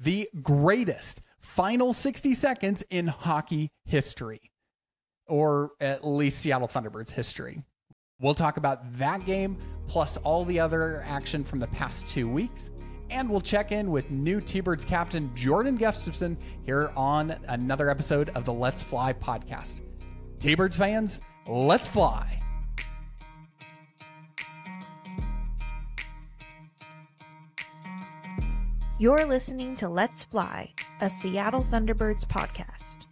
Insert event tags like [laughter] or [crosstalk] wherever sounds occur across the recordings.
the greatest final 60 seconds in hockey history, or at least Seattle Thunderbirds history. We'll talk about that game, plus all the other action from the past two weeks. And we'll check in with new T Birds captain Jordan Gustafson here on another episode of the Let's Fly podcast. T Birds fans, let's fly. You're listening to Let's Fly, a Seattle Thunderbirds podcast.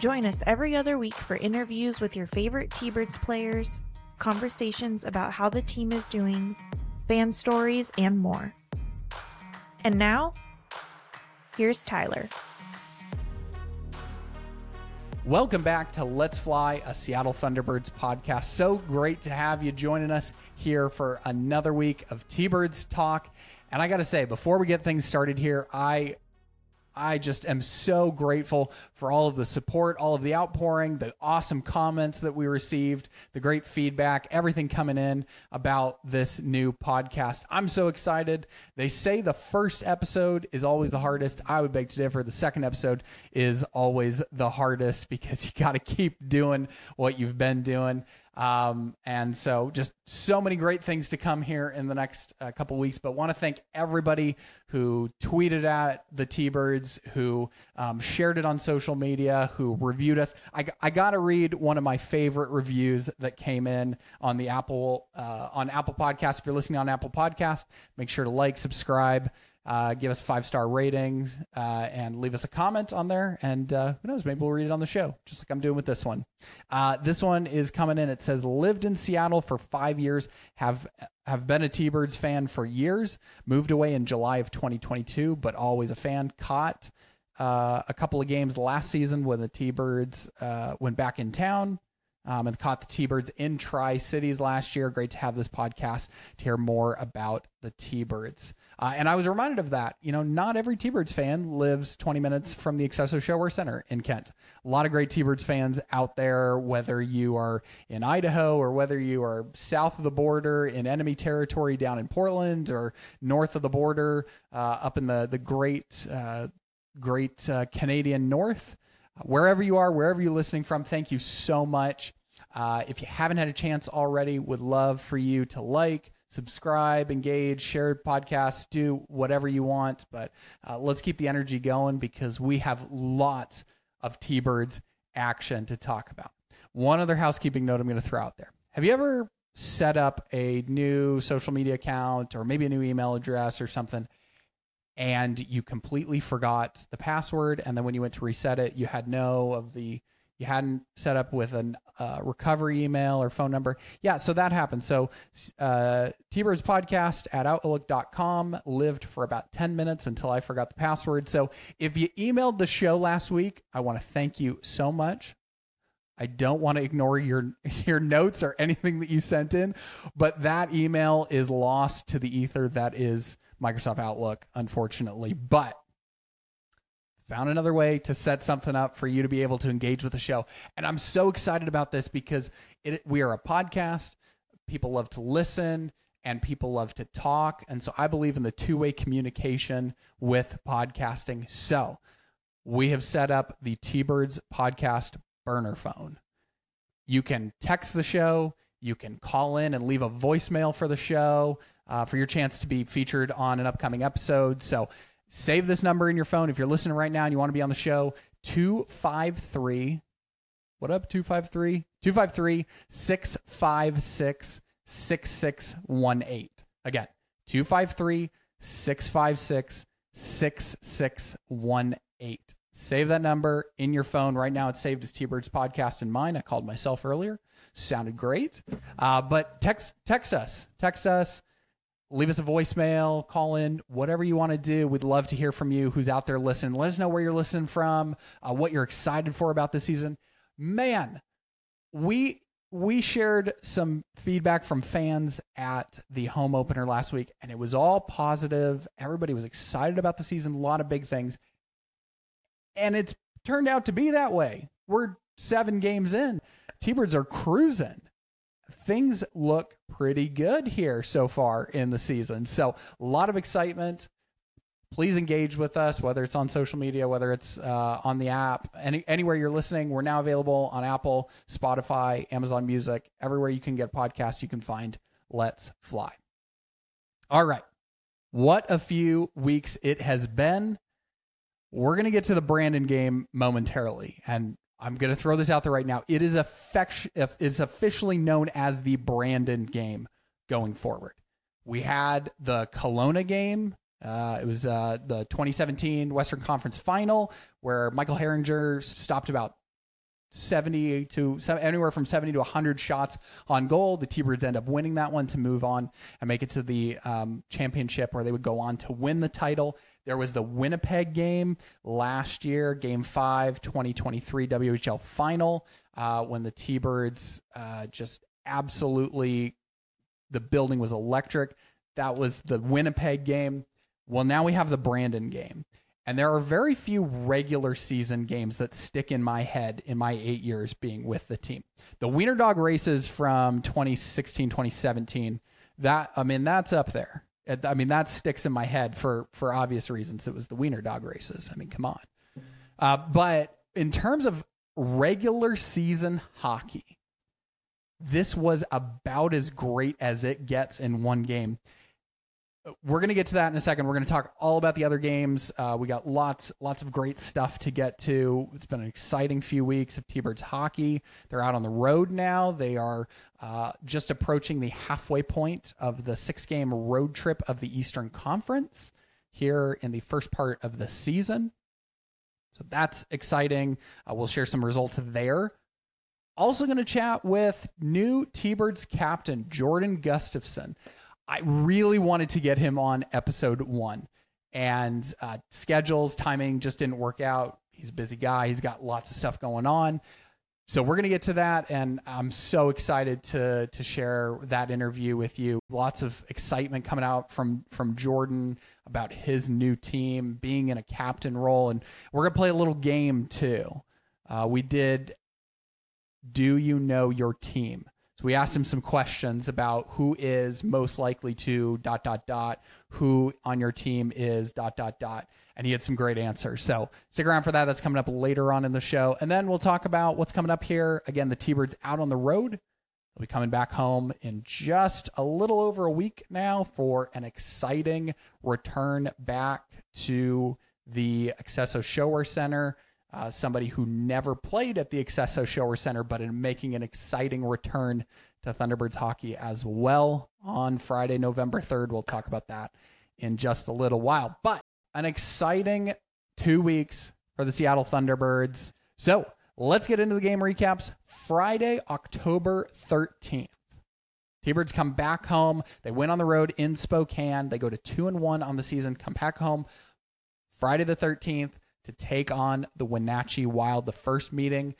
Join us every other week for interviews with your favorite T Birds players, conversations about how the team is doing, fan stories, and more. And now, here's Tyler. Welcome back to Let's Fly, a Seattle Thunderbirds podcast. So great to have you joining us here for another week of T Birds Talk. And I got to say, before we get things started here, I I just am so grateful for all of the support, all of the outpouring, the awesome comments that we received, the great feedback, everything coming in about this new podcast. I'm so excited. They say the first episode is always the hardest. I would beg to differ. The second episode is always the hardest because [laughs] you got to keep doing what you've been doing. Um, and so just so many great things to come here in the next uh, couple weeks. But want to thank everybody who tweeted at the T-Birds, who um, shared it on social media, who reviewed us. I, I got to read one of my favorite reviews that came in on the Apple uh, on Apple Podcast. If you're listening on Apple Podcast, make sure to like, subscribe. Uh, give us five star ratings uh, and leave us a comment on there. And uh, who knows, maybe we'll read it on the show, just like I'm doing with this one. Uh, this one is coming in. It says, "Lived in Seattle for five years. Have have been a T-Birds fan for years. Moved away in July of 2022, but always a fan. Caught." Uh, a couple of games last season when the T-Birds uh, went back in town um, and caught the T-Birds in Tri Cities last year. Great to have this podcast to hear more about the T-Birds. Uh, and I was reminded of that. You know, not every T-Birds fan lives 20 minutes from the Accesso ShoWare Center in Kent. A lot of great T-Birds fans out there, whether you are in Idaho or whether you are south of the border in enemy territory down in Portland or north of the border uh, up in the the great uh, great uh, Canadian North. Wherever you are, wherever you're listening from, thank you so much. Uh, if you haven't had a chance already, would love for you to like, subscribe, engage, share podcasts, do whatever you want. But uh, let's keep the energy going because we have lots of T Birds action to talk about. One other housekeeping note I'm going to throw out there. Have you ever set up a new social media account or maybe a new email address or something? And you completely forgot the password, and then when you went to reset it, you had no of the you hadn't set up with a uh, recovery email or phone number. Yeah, so that happened. So uh, T-Birds podcast at outlook.com lived for about 10 minutes until I forgot the password. So if you emailed the show last week, I want to thank you so much. I don't want to ignore your [laughs] your notes or anything that you sent in, but that email is lost to the ether that is Microsoft Outlook, unfortunately. But found another way to set something up for you to be able to engage with the show. And I'm so excited about this because it, we are a podcast. People love to listen and people love to talk. And so I believe in the two way communication with podcasting. So we have set up the T Birds podcast burner phone. You can text the show, you can call in and leave a voicemail for the show uh, for your chance to be featured on an upcoming episode. So Save this number in your phone if you're listening right now and you want to be on the show. 253 What up 253? 253 656 6618. Again, 253 656 6618. Save that number in your phone right now. It's saved as T Birds podcast in mine. I called myself earlier. Sounded great. Uh, but text text us. Text us leave us a voicemail, call in, whatever you want to do. We'd love to hear from you who's out there listening. Let us know where you're listening from, uh, what you're excited for about this season. Man, we we shared some feedback from fans at the home opener last week, and it was all positive. Everybody was excited about the season, a lot of big things. And it's turned out to be that way. We're seven games in. T-Birds are cruising things look pretty good here so far in the season. So, a lot of excitement. please engage with us, whether it's on social media, whether it's uh, on the app, any, anywhere you're listening. We're now available on Apple, Spotify, Amazon Music, everywhere you can get podcasts, you can find Let's Fly. All right. What a few weeks it has been. We're going to get to the Brandon game momentarily. And I'm going to throw this out there right now. It is, is officially known as the Brandon game going forward. We had the Kelowna game uh, it was uh, the 2017 Western Conference Final where Michael Herringer stopped about 70 to anywhere from 70 to 100 shots on goal. The T-Birds end up winning that one to move on and make it to the um, championship where they would go on to win the title. There was the Winnipeg game last year, Game 5, 2023 WHL Final, uh, when the T-Birds uh, just absolutely, the building was electric. That was the Winnipeg game. Well, now we have the Brandon game. And there are very few regular season games that stick in my head in my eight years being with the team. The Wiener Dog races from 2016, 2017, that, I mean, that's up there. I mean, that sticks in my head for, for obvious reasons. It was the Wiener Dog races. I mean, come on. Uh, but in terms of regular season hockey, this was about as great as it gets in one game we're going to get to that in a second. We're going to talk all about the other games. Uh, we got lots, lots of great stuff to get to. It's been an exciting few weeks of T-Birds hockey. They're out on the road now. They are uh, just approaching the halfway point of the six-game road trip of the Eastern Conference here in the first part of the season. So that's exciting. Uh, we'll share some results there. Also, going to chat with new T-Birds captain Jordan Gustafson. I really wanted to get him on episode one, and uh, schedules, timing just didn't work out. He's a busy guy. He's got lots of stuff going on. So we're going to get to that, and I'm so excited to to share that interview with you. Lots of excitement coming out from from Jordan about his new team being in a captain role, and we're going to play a little game too. Uh, we did. Do you know your team? So we asked him some questions about who is most likely to dot dot dot, who on your team is dot dot dot, and he had some great answers. So stick around for that. That's coming up later on in the show, and then we'll talk about what's coming up here. Again, the T-Birds out on the road. They'll be coming back home in just a little over a week now for an exciting return back to the Accesso ShoWare Center uh, somebody who never played at the Accesso ShoWare Center, but in making an exciting return to Thunderbirds hockey as well on Friday, November 3rd. We'll talk about that in just a little while. But an exciting two weeks for the Seattle Thunderbirds. So let's get into the game recaps. Friday, October 13th. T-Birds come back home. They win on the road in Spokane. They go to two and one on the season. Come back home Friday the 13th to take on the Wenatchee Wild. The first meeting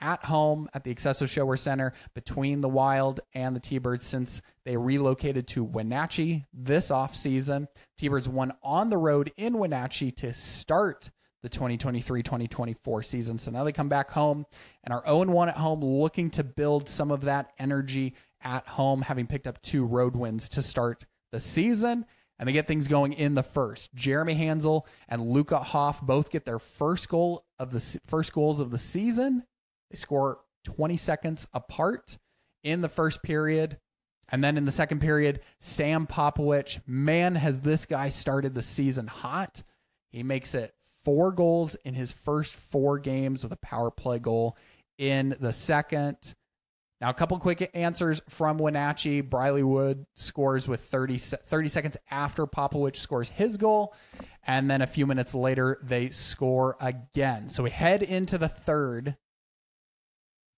at home at the Accesso ShoWare Center between the Wild and the T-Birds since they relocated to Wenatchee this offseason. T-Birds won on the road in Wenatchee to start the 2023-2024 season. So now they come back home and are 0-1 at home looking to build some of that energy at home having picked up two road wins to start the season and they get things going in the first. Jeremy Hanzel and Luca Hoff both get their first goal of the first goals of the season. They score 20 seconds apart in the first period. And then in the second period, Sam Popowich, man, has this guy started the season hot. He makes it four goals in his first four games with a power play goal in the second. Now, a couple quick answers from Wenatchee. Briley Wood scores with 30, 30 seconds after Popowich scores his goal. And then a few minutes later, they score again. So we head into the third.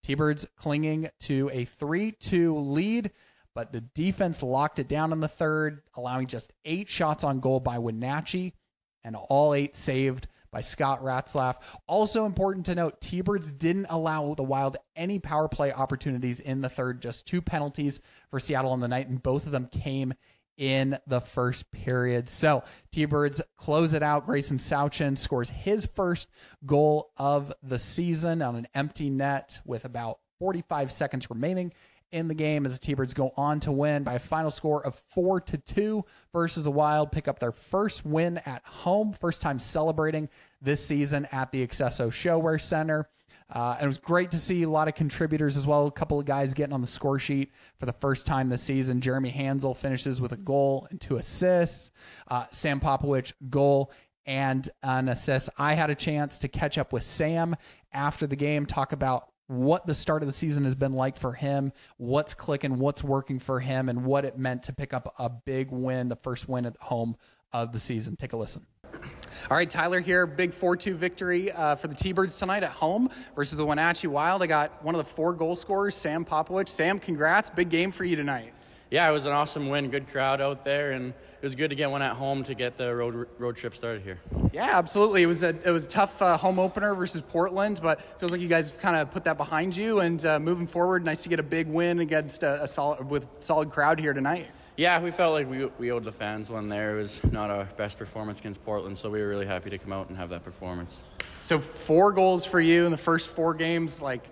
T Birds clinging to a 3 2 lead, but the defense locked it down in the third, allowing just eight shots on goal by Wenatchee and all eight saved by Scott Ratzlaff. Also important to note, T-Birds didn't allow the Wild any power play opportunities in the third, just two penalties for Seattle on the night, and both of them came in the first period. So T-Birds close it out. Grayson Sawchyn scores his first goal of the season on an empty net with about 45 seconds remaining in the game as the T-Birds go on to win by a final score of 4 to 2 versus the Wild, pick up their first win at home, first time celebrating this season at the Accesso ShoWare Center. Uh, and it was great to see a lot of contributors as well. A couple of guys getting on the score sheet for the first time this season. Jeremy Hanzel finishes with a goal and two assists. Uh, Sam Popowich, goal and an assist. I had a chance to catch up with Sam after the game, talk about what the start of the season has been like for him, what's clicking, what's working for him, and what it meant to pick up a big win, the first win at home of the season. Take a listen. All right, Tyler here. Big 4 2 victory uh, for the T Birds tonight at home versus the Wenatchee Wild. I got one of the four goal scorers, Sam Popowich. Sam, congrats. Big game for you tonight. Yeah, it was an awesome win. Good crowd out there, and it was good to get one at home to get the road road trip started here. Yeah, absolutely. It was a it was a tough uh, home opener versus Portland, but feels like you guys have kind of put that behind you and uh, moving forward. Nice to get a big win against a, a solid with solid crowd here tonight. Yeah, we felt like we, we owed the fans one there. It was not our best performance against Portland, so we were really happy to come out and have that performance. So four goals for you in the first four games, like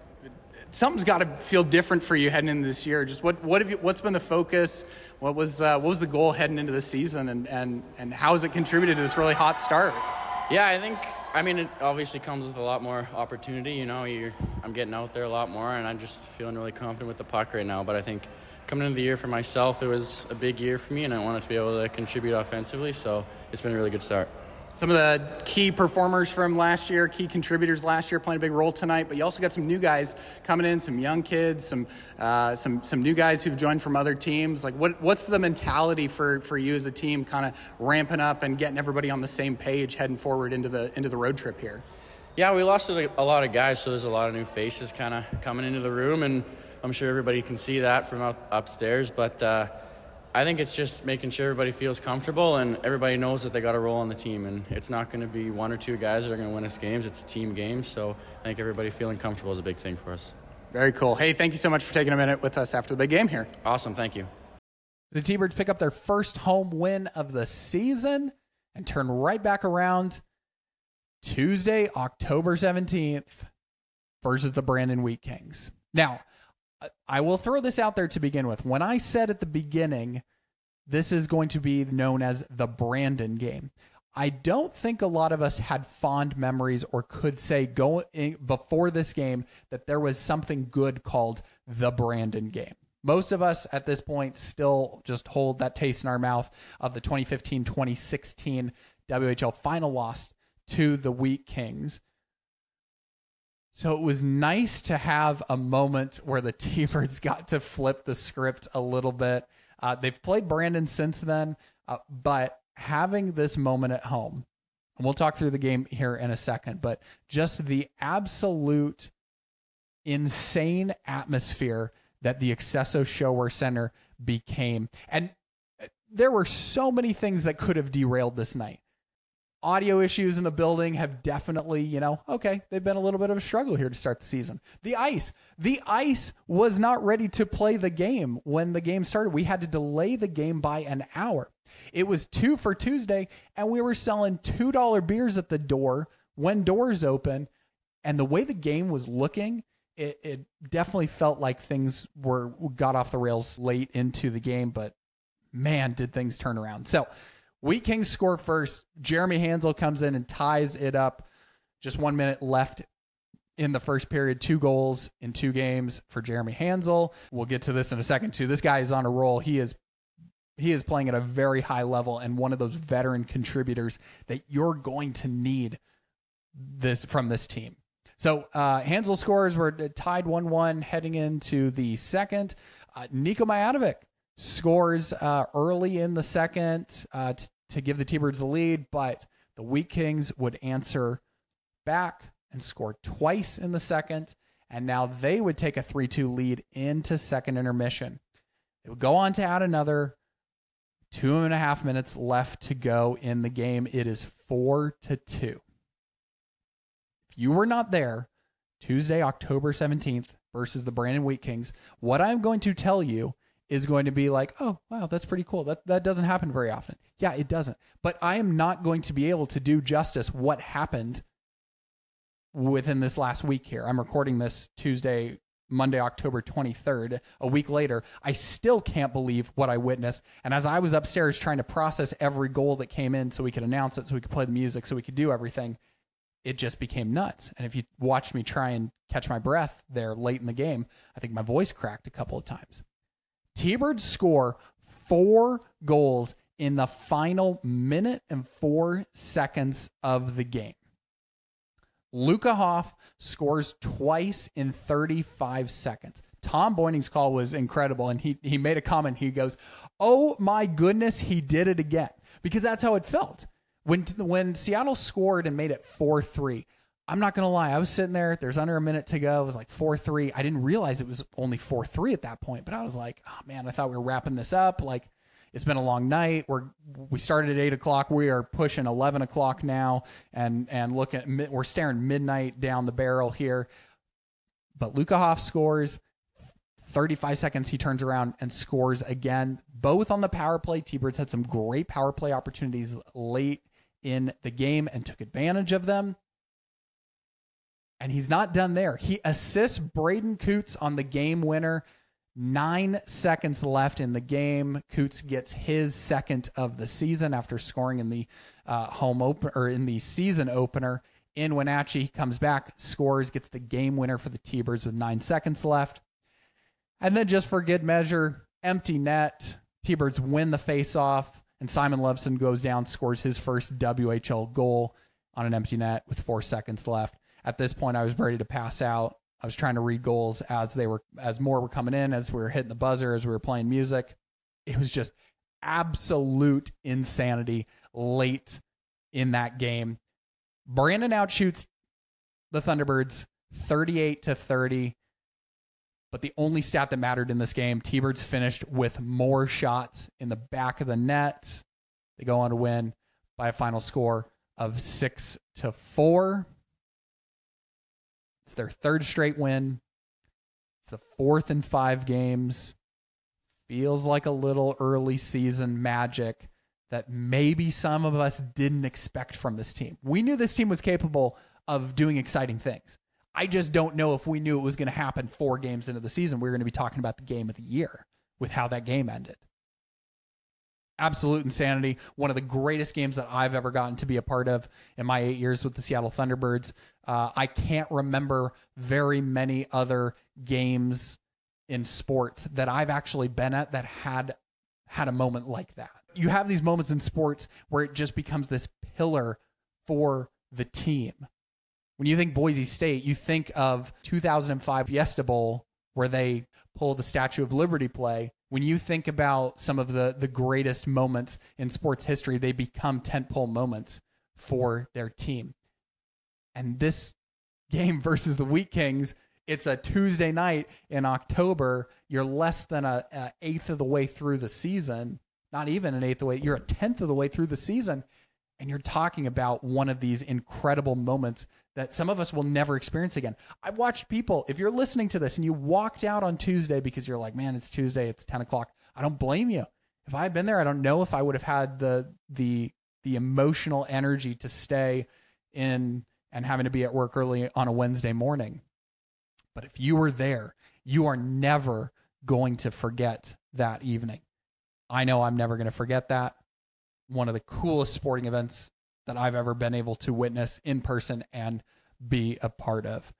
something's got to feel different for you heading into this year. Just what what have you? What's been the focus? What was uh, what was the goal heading into the season, and and and how has it contributed to this really hot start? Yeah, I think. I mean, it obviously comes with a lot more opportunity. You know, you I'm getting out there a lot more, and I'm just feeling really confident with the puck right now. But I think coming into the year for myself, it was a big year for me, and I wanted to be able to contribute offensively. So it's been a really good start. Some of the key performers from last year, key contributors last year, playing a big role tonight. But you also got some new guys coming in, some young kids, some uh, some some new guys who've joined from other teams. Like, what what's the mentality for for you as a team, kind of ramping up and getting everybody on the same page, heading forward into the into the road trip here? Yeah, we lost a lot of guys, so there's a lot of new faces kind of coming into the room, and I'm sure everybody can see that from up, upstairs. But uh, I think it's just making sure everybody feels comfortable and everybody knows that they got a role on the team. And it's not going to be one or two guys that are going to win us games. It's a team game. So I think everybody feeling comfortable is a big thing for us. Very cool. Hey, thank you so much for taking a minute with us after the big game here. Awesome. Thank you. The T Birds pick up their first home win of the season and turn right back around Tuesday, October 17th versus the Brandon Wheat Kings. Now, I will throw this out there to begin with. When I said at the beginning, this is going to be known as the Brandon game. I don't think a lot of us had fond memories or could say go before this game that there was something good called the Brandon game. Most of us at this point still just hold that taste in our mouth of the 2015 2016 WHL final loss to the Wheat Kings. So it was nice to have a moment where the [laughs] T-Birds got to flip the script a little bit. Uh, they've played Brandon since then, uh, but having this moment at home, and we'll talk through the game here in a second, but just the absolute insane atmosphere that the Accesso ShoWare Center became. And uh, there were so many things that could have derailed this night audio issues in the building have definitely, you know, okay, they've been a little bit of a struggle here to start the season. The ice, the ice was not ready to play the game when the game started. We had to delay the game by an hour. It was two for Tuesday, and we were selling $2 beers at the door when doors open. And the way the game was looking, it, it definitely felt like things were got off the rails late into the game, but man, did things turn around. So Wheat Kings score first. Jeremy Hanzel comes in and ties it up. Just one minute left in the first period. Two goals in two games for Jeremy Hanzel. We'll get to this in a second too. This guy is on a roll. He is he is playing at a very high level and one of those veteran contributors that you're going to need this from this team. So uh, Hanzel scores were tied one one heading into the second. Uh, Nico Mijatovic scores uh, early in the second uh, to give the T-Birds the lead, but the Wheat Kings would answer back and score twice in the second, and now they would take a 3-2 lead into second intermission. They would go on to add another two and a half minutes left to go in the game. It is four to two. If you were not there Tuesday, October 17th versus the Brandon Wheat Kings, what I'm going to tell you is going to be like, oh, wow, that's pretty cool. That that doesn't happen very often. Yeah, it doesn't. But I am not going to be able to do justice what happened within this last week here. I'm recording this Tuesday Monday, October 23rd, a week later, I still can't believe what I witnessed. And as I was upstairs trying to process every goal that came in so we could announce it, so we could play the music, so we could do everything, it just became nuts. And if you watched me try and catch my breath there late in the game, I think my voice cracked a couple of times. T-Birds score four goals in the final minute and four seconds of the game. Luca Hoff scores twice in 35 seconds. Thom Beuning's call was incredible, and he he made a comment. He goes, "Oh my goodness, he did it again," because that's how it felt when when Seattle scored and made it four three. I'm not gonna lie, I was sitting there. There's under a minute to go. It was like four three. I didn't realize it was only four three at that point, but I was like, oh man, I thought we were wrapping this up. Like it's been a long night. We're we started at eight o'clock. We are pushing eleven o'clock now, and and look at we're staring midnight down the barrel here. But Luca Hoff scores. 35 seconds, he turns around and scores again, both on the power play. T-Birds had some great power play opportunities late in the game and took advantage of them. And he's not done there. He assists Braden Coots on the game winner Nine seconds left in the game. Coots gets his second of the season after scoring in the uh, home open or in the season opener in Wenatchee. He comes back, scores, gets the game winner for the T-Birds with nine seconds left. And then just for good measure, empty net. T-Birds win the face-off, and Simon Loveson goes down, scores his first WHL goal on an empty net with four seconds left. At this point, I was ready to pass out. I was trying to read goals as they were as more were coming in, as we were hitting the buzzer, as we were playing music. It was just absolute insanity late in that game. Brandon outshoots the Thunderbirds 38 to 30. But the only stat that mattered in this game, T-Birds finished with more shots in the back of the net. They go on to win by a final score of 6 to 4. It's their third straight win. It's the fourth in five games. Feels like a little early season magic that maybe some of us didn't expect from this team. We knew this team was capable of doing exciting things. I just don't know if we knew it was going to happen four games into the season. We are going to be talking about the game of the year with how that game ended absolute insanity. One of the greatest games that I've ever gotten to be a part of in my eight years with the Seattle Thunderbirds. Uh, I can't remember very many other games in sports that I've actually been at that had had a moment like that. You have these moments in sports where it just becomes this pillar for the team. When you think Boise State, you think of 2005 Fiesta Bowl where they pull the Statue of Liberty play when you think about some of the the greatest moments in sports history, they become tentpole moments for their team. And this game [laughs] versus the Wheat Kings, it's a Tuesday night in October. You're less than a, a eighth of the way through the season, not even an eighth of the way. You're a tenth of the way through the season, and you're talking about one of these incredible moments that some of us will never experience again. I've watched people, if you're listening to this and you walked out on Tuesday because you're like, man, it's Tuesday, it's 10 o'clock. I don't blame you. If I had been there, I don't know if I would have had the the the emotional energy to stay in and having to be at work early on a Wednesday morning. But if you were there, you are never going to forget that evening. I know I'm never going to forget that one of the coolest sporting events that I've ever been able to witness in person and be a part of.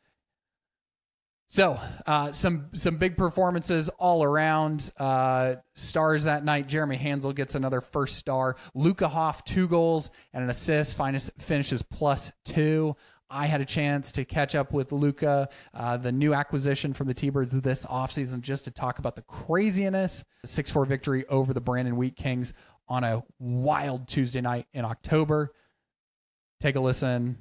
So, uh, some some big performances all around. Uh, stars that night. Jeremy Hanzel gets another first star. Luca Hoff two goals and an assist. Finest finishes plus two. I had a chance to catch up with Luca, uh, the new acquisition from the T-Birds this offseason, just to talk about the craziness. 6-4 victory over the Brandon Wheat Kings on a wild Tuesday night in October. Take a listen.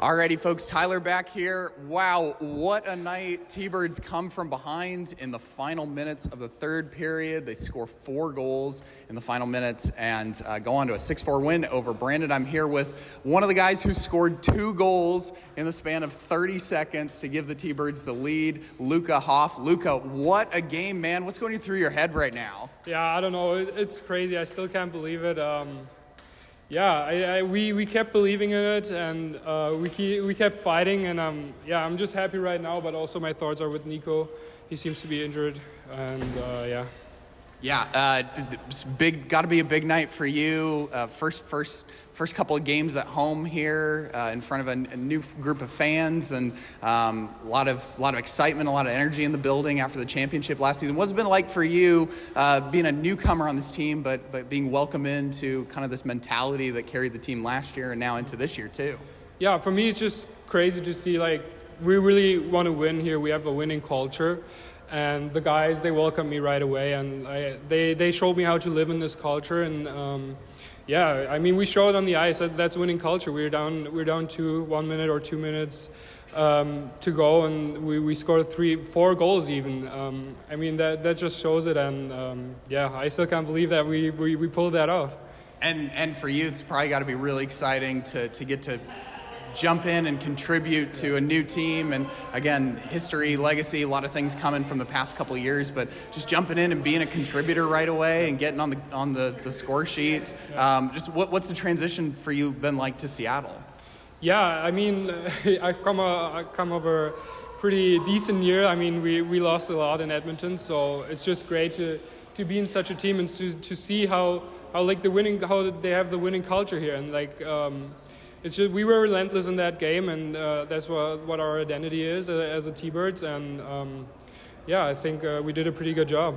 Alrighty, folks, Tyler back here. Wow, what a night. T Birds come from behind in the final minutes of the third period. They score four goals in the final minutes and uh, go on to a 6 4 win over Brandon. I'm here with one of the guys who scored two goals in the span of 30 seconds to give the T Birds the lead, Luca Hoff. Luca, what a game, man. What's going through your head right now? Yeah, I don't know. It's crazy. I still can't believe it. Um, yeah, I, I, we, we kept believing in it and uh, we, keep, we kept fighting. And um, yeah, I'm just happy right now, but also my thoughts are with Nico. He seems to be injured. And uh, yeah. Yeah, uh, big. Got to be a big night for you. Uh, first, first, first couple of games at home here uh, in front of a, a, new group of fans, and um, a lot of, lot of excitement, a lot of energy in the building after the championship last season. What's it been like for you, uh, being a newcomer on this team, but but being welcomed into kind of this mentality that carried the team last year and now into this year too? Yeah, for me, it's just crazy to see. Like, we really want to win here. We have a winning culture and the guys they welcomed me right away and I, they, they showed me how to live in this culture and um, yeah i mean we showed on the ice that that's winning culture. We are down we are down two one minute or two minutes um, to go and we, we scored three four goals even. Um, i mean that, that just shows it and um, yeah i still can't believe that we, we, we pulled that off. And and for you it's probably got to be really exciting to, to get to jump in and contribute to a new team. And again, history, legacy, a lot of things coming from the past couple years. But just jumping in and being a contributor right away and getting on the on the, the score sheet. Um, just what, what's the transition for you been like to Seattle? Yeah, I mean, [laughs] I've come uh, I've come over pretty decent year. I mean, we, we lost a lot in Edmonton, so it's just great to, to be in such a team and to, to see how, how like the winning how they have the winning culture here and like um, it's just we were relentless in that game, and uh, that's what what our identity is uh, as a T-Birds. And um, yeah, I think uh, we did a pretty good job.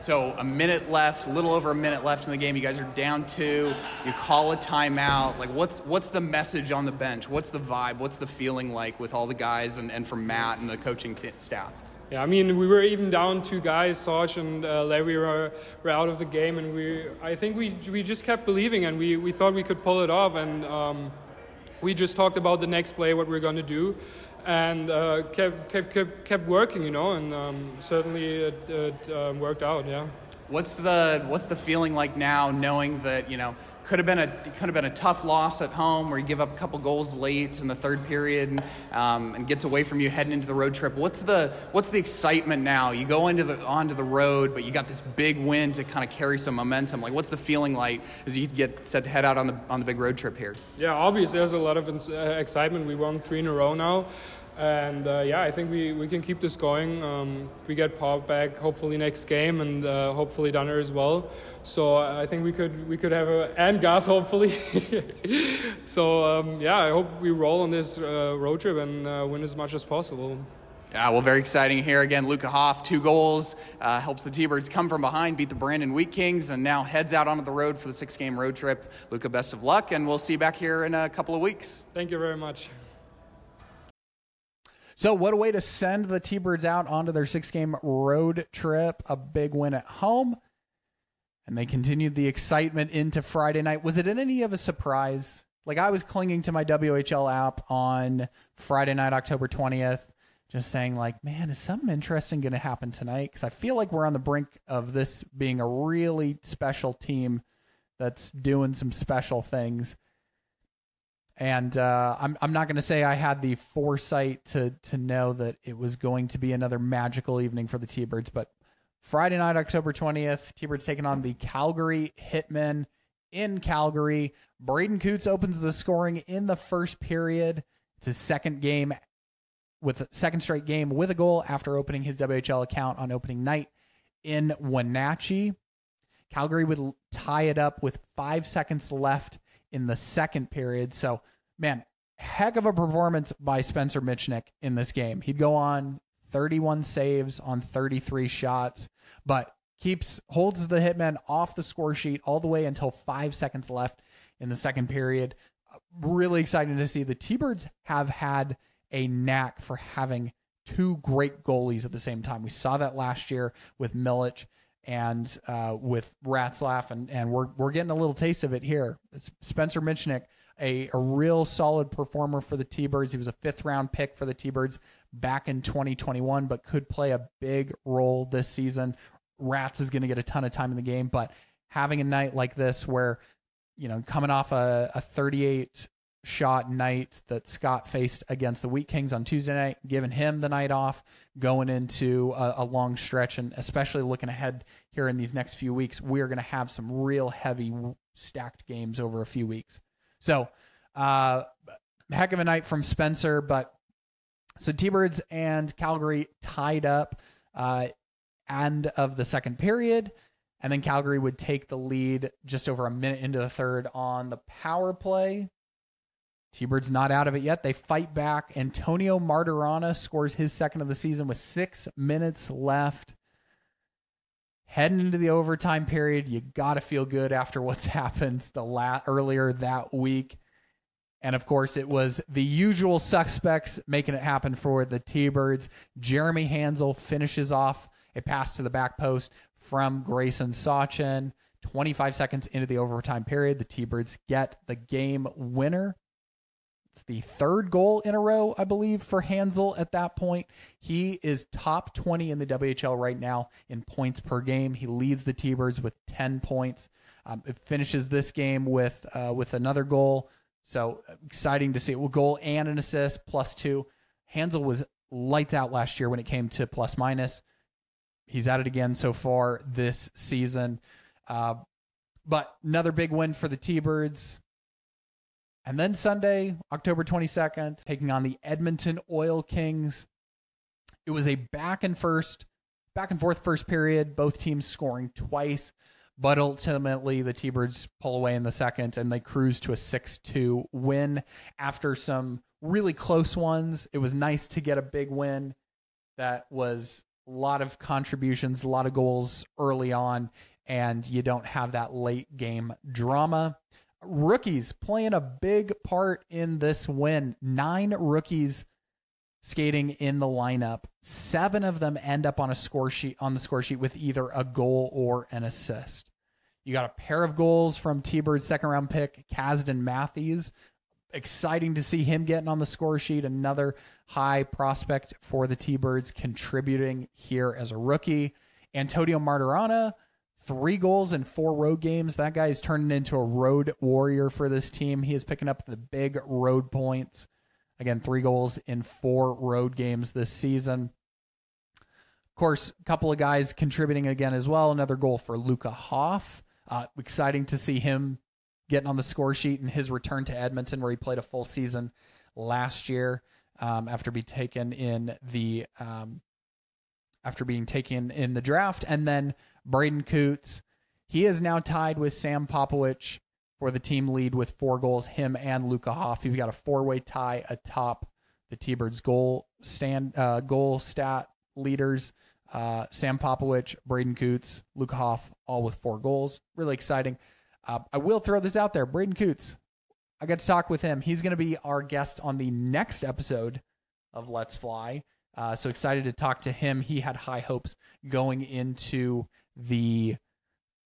So a minute left, a little over a minute left in the game. You guys are down two. You call a timeout. Like, what's what's the message on the bench? What's the vibe? What's the feeling like with all the guys and, and from Matt and the coaching t- staff? Yeah, I mean, we were even down two guys, Sarge and uh, Larry were, were out of the game, and we I think we we just kept believing, and we, we thought we could pull it off, and. Um, we just talked about the next play, what we're going to do, and uh, kept, kept, kept, kept working, you know, and um, certainly it, it um, worked out, yeah. What's the what's the feeling like now, knowing that you know could have been a could have been a tough loss at home where you give up a couple goals late in the third period and, um, and gets away from you heading into the road trip. What's the what's the excitement now? You go into the onto the road, but you got this big win to kind of carry some momentum. Like, what's the feeling like as you get set to head out on the on the big road trip here? Yeah, obviously there's a lot of uh, excitement. We won three in a row now. And uh, yeah, I think we, we can keep this going. Um, we get Pop back hopefully next game, and uh, hopefully Dunner as well. So I think we could we could have a and Gas hopefully. [laughs] so um, yeah, I hope we roll on this uh, road trip and uh, win as much as possible. Yeah, well, very exciting here again. Luca Hoff, two goals, uh, helps the T-Birds come from behind, beat the Brandon Wheat Kings, and now heads out onto the road for the six-game road trip. Luca, best of luck, and we'll see you back here in a couple of weeks. Thank you very much. So, what a way to send the T Birds out onto their six game road trip. A big win at home. And they continued the excitement into Friday night. Was it any of a surprise? Like, I was clinging to my WHL app on Friday night, October 20th, just saying, like, man, is something interesting going to happen tonight? Because I feel like we're on the brink of this being a really special team that's doing some special things. And uh, I'm I'm not going to say I had the foresight to to know that it was going to be another magical evening for the T-Birds, but Friday night, October 20th, T-Birds taking on the Calgary Hitmen in Calgary. Braden Coots opens the scoring in the first period. It's his second game with second straight game with a goal after opening his WHL account on opening night in Wenatchee. Calgary would tie it up with five seconds left in the second period. So, man, heck of a performance by Spencer Michnik in this game. He'd go on 31 saves on 33 shots, but keeps holds the hitmen off the score sheet all the way until five seconds left in the second period. Really exciting to see the T-Birds have had a knack for having two great goalies at the same time. We saw that last year with Milic and uh, with Ratzlaff, and, and we're, we're getting a little taste of it here. It's Spencer Michnik, a, a real solid performer for the T Birds. He was a fifth round pick for the T Birds back in 2021, but could play a big role this season. Rats is going to get a ton of time in the game, but having a night like this where, you know, coming off a, a 38 shot night that Scott faced against the Wheat Kings on Tuesday night, giving him the night off going into a, a long stretch. And especially looking ahead here in these next few weeks, we're going to have some real heavy stacked games over a few weeks. So, uh, heck of a night from Spencer. But so T Birds and Calgary tied up uh, end of the second period. And then Calgary would take the lead just over a minute into the third on the power play. T Bird's not out of it yet. They fight back. Antonio Martirana scores his second of the season with six minutes left. Heading into the overtime period, you got to feel good after what's [laughs] happened the la- earlier that week. And of course, it was the usual suspects making it happen for the T Birds. Jeremy Hanzel finishes off a pass to the back post from Grayson Sawchyn. 25 seconds into the overtime period, the T Birds get the game winner. It's the third goal in a row, I believe, for Hanzel at that point. He is top 20 in the WHL right now in points per game. He leads the T Birds with 10 points. Um, it finishes this game with uh, with another goal. So exciting to see it. Well, goal and an assist, plus two. Hanzel was lights out last year when it came to plus minus. He's at it again so far this season. Uh, but another big win for the T Birds. And then Sunday, October 22nd, taking on the Edmonton Oil Kings. It was a back and first, back and forth first period, both teams scoring twice, but ultimately the T-Birds pull away in the second and they cruise to a 6-2 win after some really close ones. It was nice to get a big win that was a lot of contributions, a lot of goals early on and you don't have that late game drama rookies playing a big part in this win. Nine rookies skating in the lineup. Seven of them end up on a score sheet on the score sheet with either a goal or an assist. You got a pair of goals from T-Bird's second round pick, Kasdan Matthews. Exciting to see him getting on the score sheet. Another high prospect for the T-Birds contributing here as a rookie. Antonio Martirana, three goals in four road games. That guy is turning into a road warrior for this team. He is picking up the big road points. Again, three goals in four road games this season. Of course, a couple of guys contributing again as well. Another goal for Luca Hoff. Uh, exciting to see him getting on the score sheet in his return to Edmonton, where he played a full season last year um, after being taken in the um, after being taken in the draft, and then Braden Coots. He is now tied with Sam Popowich for the team lead with four goals. Him and Luca Hoff. You've got a four-way tie atop the T-Birds goal stand uh, goal stat leaders. Uh, Sam Popowich, Braden Coots, Luca Hoff, all with four goals. Really exciting. Uh, I will throw this out there. Braden Coots, I got to talk with him. He's going to be our guest on the next episode of Let's Fly. Uh, so excited to talk to him. He had high hopes going into the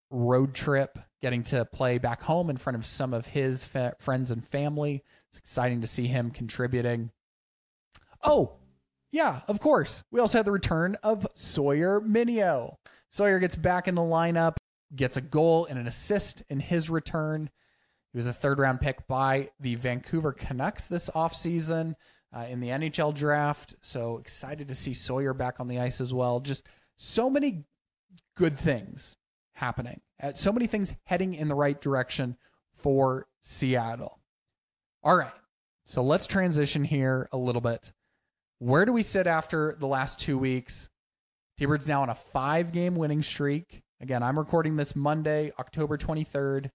road trip, getting to play back home in front of some of his fa- friends and family. It's exciting to see him contributing. Oh, yeah, of course. We also had the return of Sawyer Mynio. Sawyer gets back in the lineup, gets a goal and an assist in his return. He was a third round pick by the Vancouver Canucks this offseason uh, in the NHL draft. So excited to see Sawyer back on the ice as well. Just so many good things happening. Uh, so many things heading in the right direction for Seattle. All right. So let's transition here a little bit. Where do we sit after the last two weeks? T-Birds now on a five game winning streak. Again, I'm recording this Monday, October 23rd.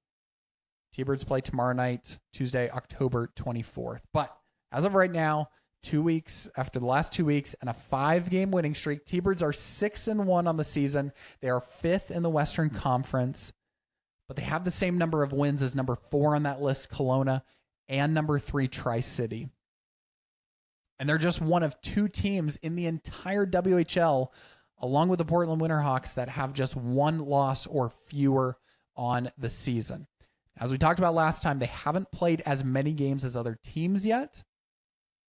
T-Birds play tomorrow night, Tuesday, October 24th. But as of right now, two weeks after the last two weeks and a five game winning streak. T Birds are six and one on the season. They are fifth in the Western Conference, but they have the same number of wins as number four on that list, Kelowna, and number three, Tri City. And they're just one of two teams in the entire WHL, along with the Portland Winterhawks, that have just one loss or fewer on the season. As we talked about last time, they haven't played as many games as other teams yet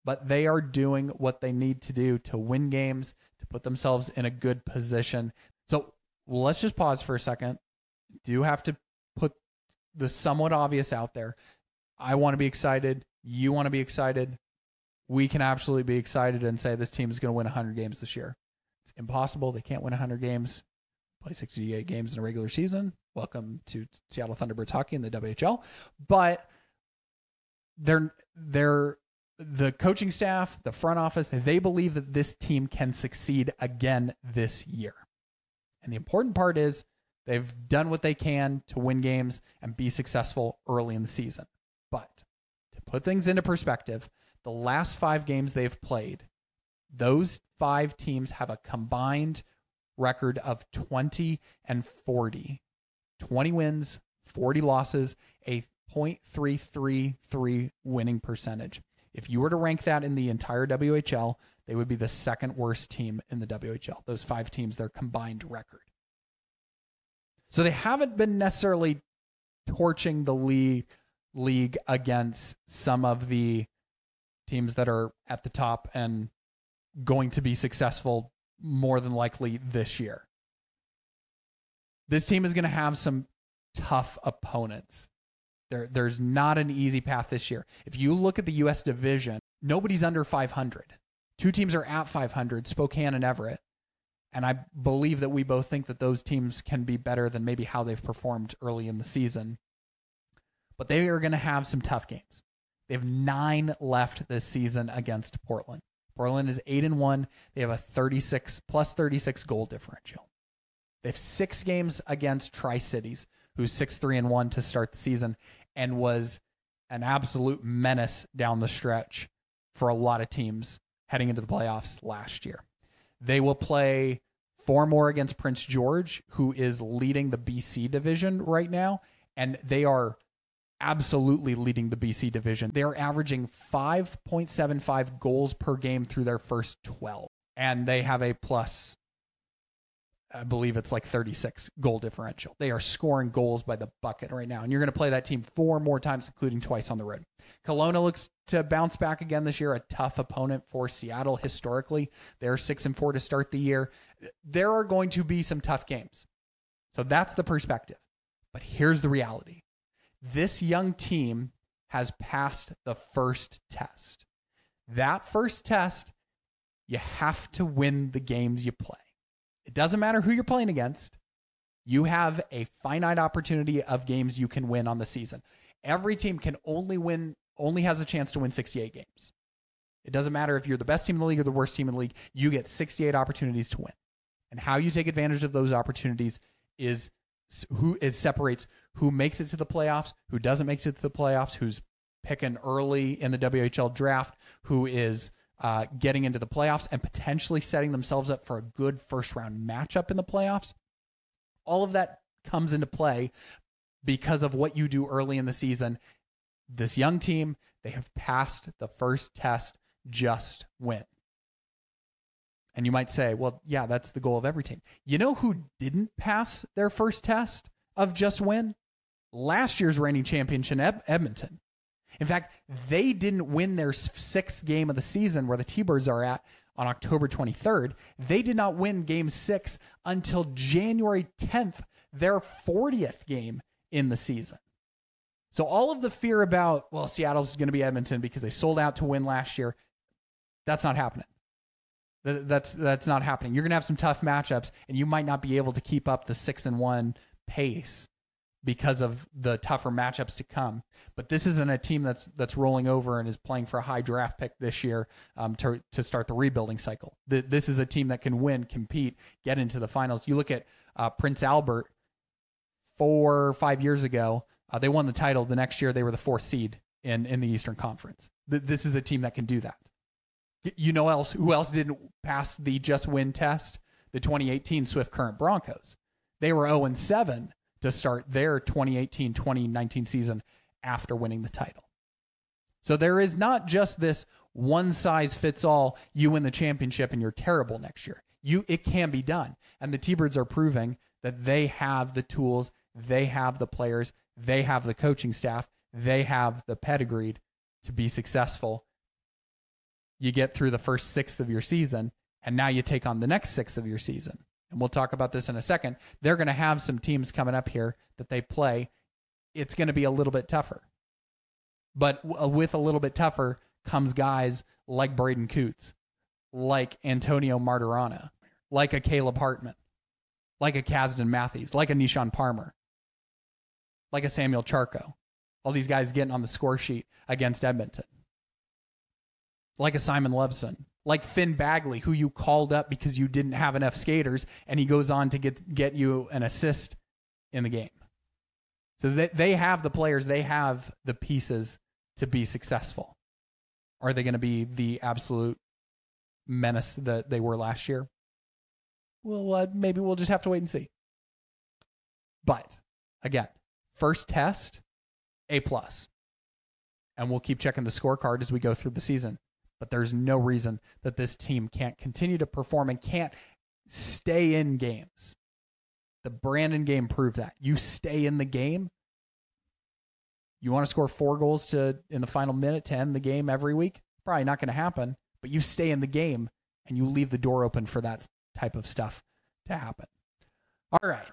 but they are doing what they need to do to win games, to put themselves in a good position. So let's just pause for a second. Do have to put the somewhat obvious out there. I want to be excited. You want to be excited. We can absolutely be excited and say this team is going to win 100 games this year. It's impossible. They can't win 100 games, play 68 games in a regular season. Welcome to Seattle Thunderbirds hockey in the WHL. But they're they're the coaching staff, the front office, they believe that this team can succeed again this year. And the important part is they've done what they can to win games and be successful early in the season. But to put things into perspective, the last five games they've played, those five teams have a combined record of 20 and 40. 20 wins, 40 losses, a .333 winning percentage. If you were to rank that in the entire WHL, they would be the second worst team in the WHL. Those five teams, their combined record. So they haven't been necessarily torching the league league against some of the teams that are at the top and going to be successful more than likely this year. This team is going to have some tough opponents. There, there's not an easy path this year. If you look at the U.S. division, nobody's under 500. Two teams are at 500, Spokane and Everett. And I believe that we both think that those teams can be better than maybe how they've performed early in the season. But they are going to have some tough games. They have nine left this season against Portland. Portland is eight and one. They have a 36 plus 36 goal differential. They have six games against Tri Cities, who's six three and one to start the season, and was an absolute menace down the stretch for a lot of teams heading into the playoffs last year. They will play four more against Prince George, who is leading the BC division right now, and they are absolutely leading the BC division. They are averaging 5.75 goals per game through their first 12, and they have a plus I believe it's like 36 goal differential. They are scoring goals by the bucket right now. And you're going to play that team four more times, including twice on the road. Kelowna looks to bounce back again this year, a tough opponent for Seattle historically. They're six and four to start the year. There are going to be some tough games. So that's the perspective. But here's the reality this young team has passed the first test. That first test, you have to win the games you play. It doesn't matter who you're playing against. You have a finite opportunity of games you can win on the season. Every team can only win, only has a chance to win 68 games. It doesn't matter if you're the best team in the league or the worst team in the league, you get 68 opportunities to win. And how you take advantage of those opportunities is who it separates who makes it to the playoffs, who doesn't make it to the playoffs, who's picking early in the WHL draft, who is uh, getting into the playoffs and potentially setting themselves up for a good first round matchup in the playoffs. All of that comes into play because of what you do early in the season. This young team, they have passed the first test, just win. And you might say, well, yeah, that's the goal of every team. You know who didn't pass their first test of just win? Last year's reigning champion, Edmonton. In fact, they didn't win their sixth game of the season where the T Birds are at on October 23rd. They did not win game six until January 10th, their 40th game in the season. So all of the fear about, well, Seattle's going to be Edmonton because they sold out to win last year, that's not happening. That's that's not happening. You're going to have some tough matchups, and you might not be able to keep up the six and one pace because of the tougher matchups to come. But this isn't a team that's that's rolling over and is playing for a high draft pick this year um, to to start the rebuilding cycle. The, this is a team that can win, compete, get into the finals. You look at uh, Prince Albert four or five years ago. Uh, they won the title. The next year, they were the fourth seed in in the Eastern Conference. Th- this is a team that can do that. You know else who else didn't pass the just win test? The 2018 Swift Current Broncos. They were 0 and 7 to start their 2018 2019 season after winning the title. So there is not just this one size fits all, you win the championship and you're terrible next year. You it can be done. And the T-Birds are proving that they have the tools, they have the players, they have the coaching staff, they have the pedigree to be successful. You get through the first sixth of your season, and now you take on the next sixth of your season and we'll talk about this in a second, they're going to have some teams coming up here that they play. It's going to be a little bit tougher. But w- uh, with a little bit tougher comes guys like Braeden Cootes, like Antonio Martirana, like a Caleb Hartman, like a Kazden Matthews, like a Nishan Palmer, like a Samuel Charco. All these guys getting on the score sheet against Edmonton. Like a Simon Leveson, like Finn Bagley, who you called up because you didn't have enough skaters, and he goes on to get get you an assist in the game. So they, they have the players, they have the pieces to be successful. Are they going to be the absolute menace that they were last year? Well, uh, maybe we'll just have to wait and see. But again, first test, A plus, and we'll keep checking the scorecard as we go through the season. But there's no reason that this team can't continue to perform and can't stay in games. The Brandon game proved that. You stay in the game. You want to score four goals to in the final minute to end the game every week? Probably not going to happen. But you stay in the game and you leave the door open for that type of stuff to happen. All right.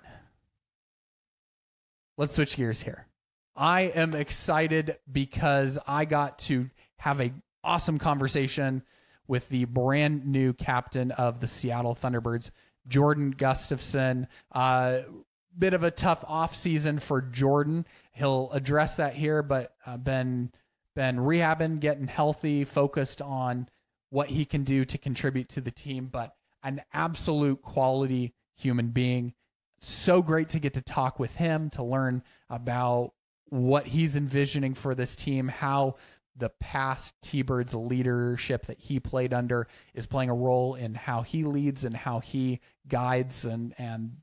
Let's switch gears here. I am excited because I got to have a awesome conversation with the brand new captain of the Seattle Thunderbirds, Jordan Gustafson. Uh, bit of a tough off season for Jordan. He'll address that here, but uh, been been rehabbing, getting healthy, focused on what he can do to contribute to the team. But an absolute quality human being. So great to get to talk with him to learn about what he's envisioning for this team, how the past T-Birds leadership that he played under is playing a role in how he leads and how he guides and and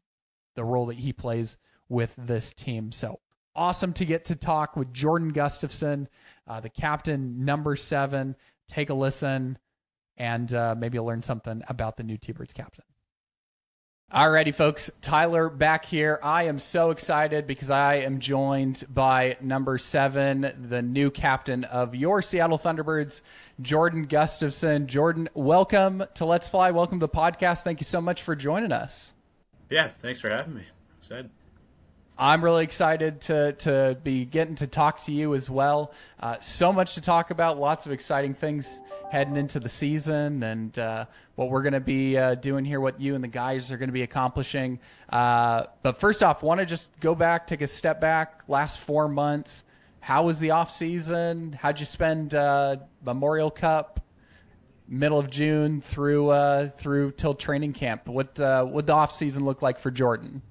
the role that he plays with this team. So awesome to get to talk with Jordan Gustafson, uh, the captain, number seven. Take a listen and uh, maybe you'll learn something about the new T-Birds captain. Alrighty, folks. Tyler back here. I am so excited because I am joined by number seven, the new captain of your Seattle Thunderbirds, Jordan Gustafson. Jordan, welcome to Let's Fly. Welcome to the podcast. Thank you so much for joining us. Yeah, thanks for having me. I'm excited. I'm really excited to to be getting to talk to you as well. Uh, so much to talk about, lots of exciting things heading into the season, and uh, what we're going to be uh, doing here, what you and the guys are going to be accomplishing. Uh, but first off, want to just go back, take a step back. Last four months, how was the off season? How'd you spend uh, Memorial Cup? Middle of June through uh, through till training camp. What what the off season look like for Jordan?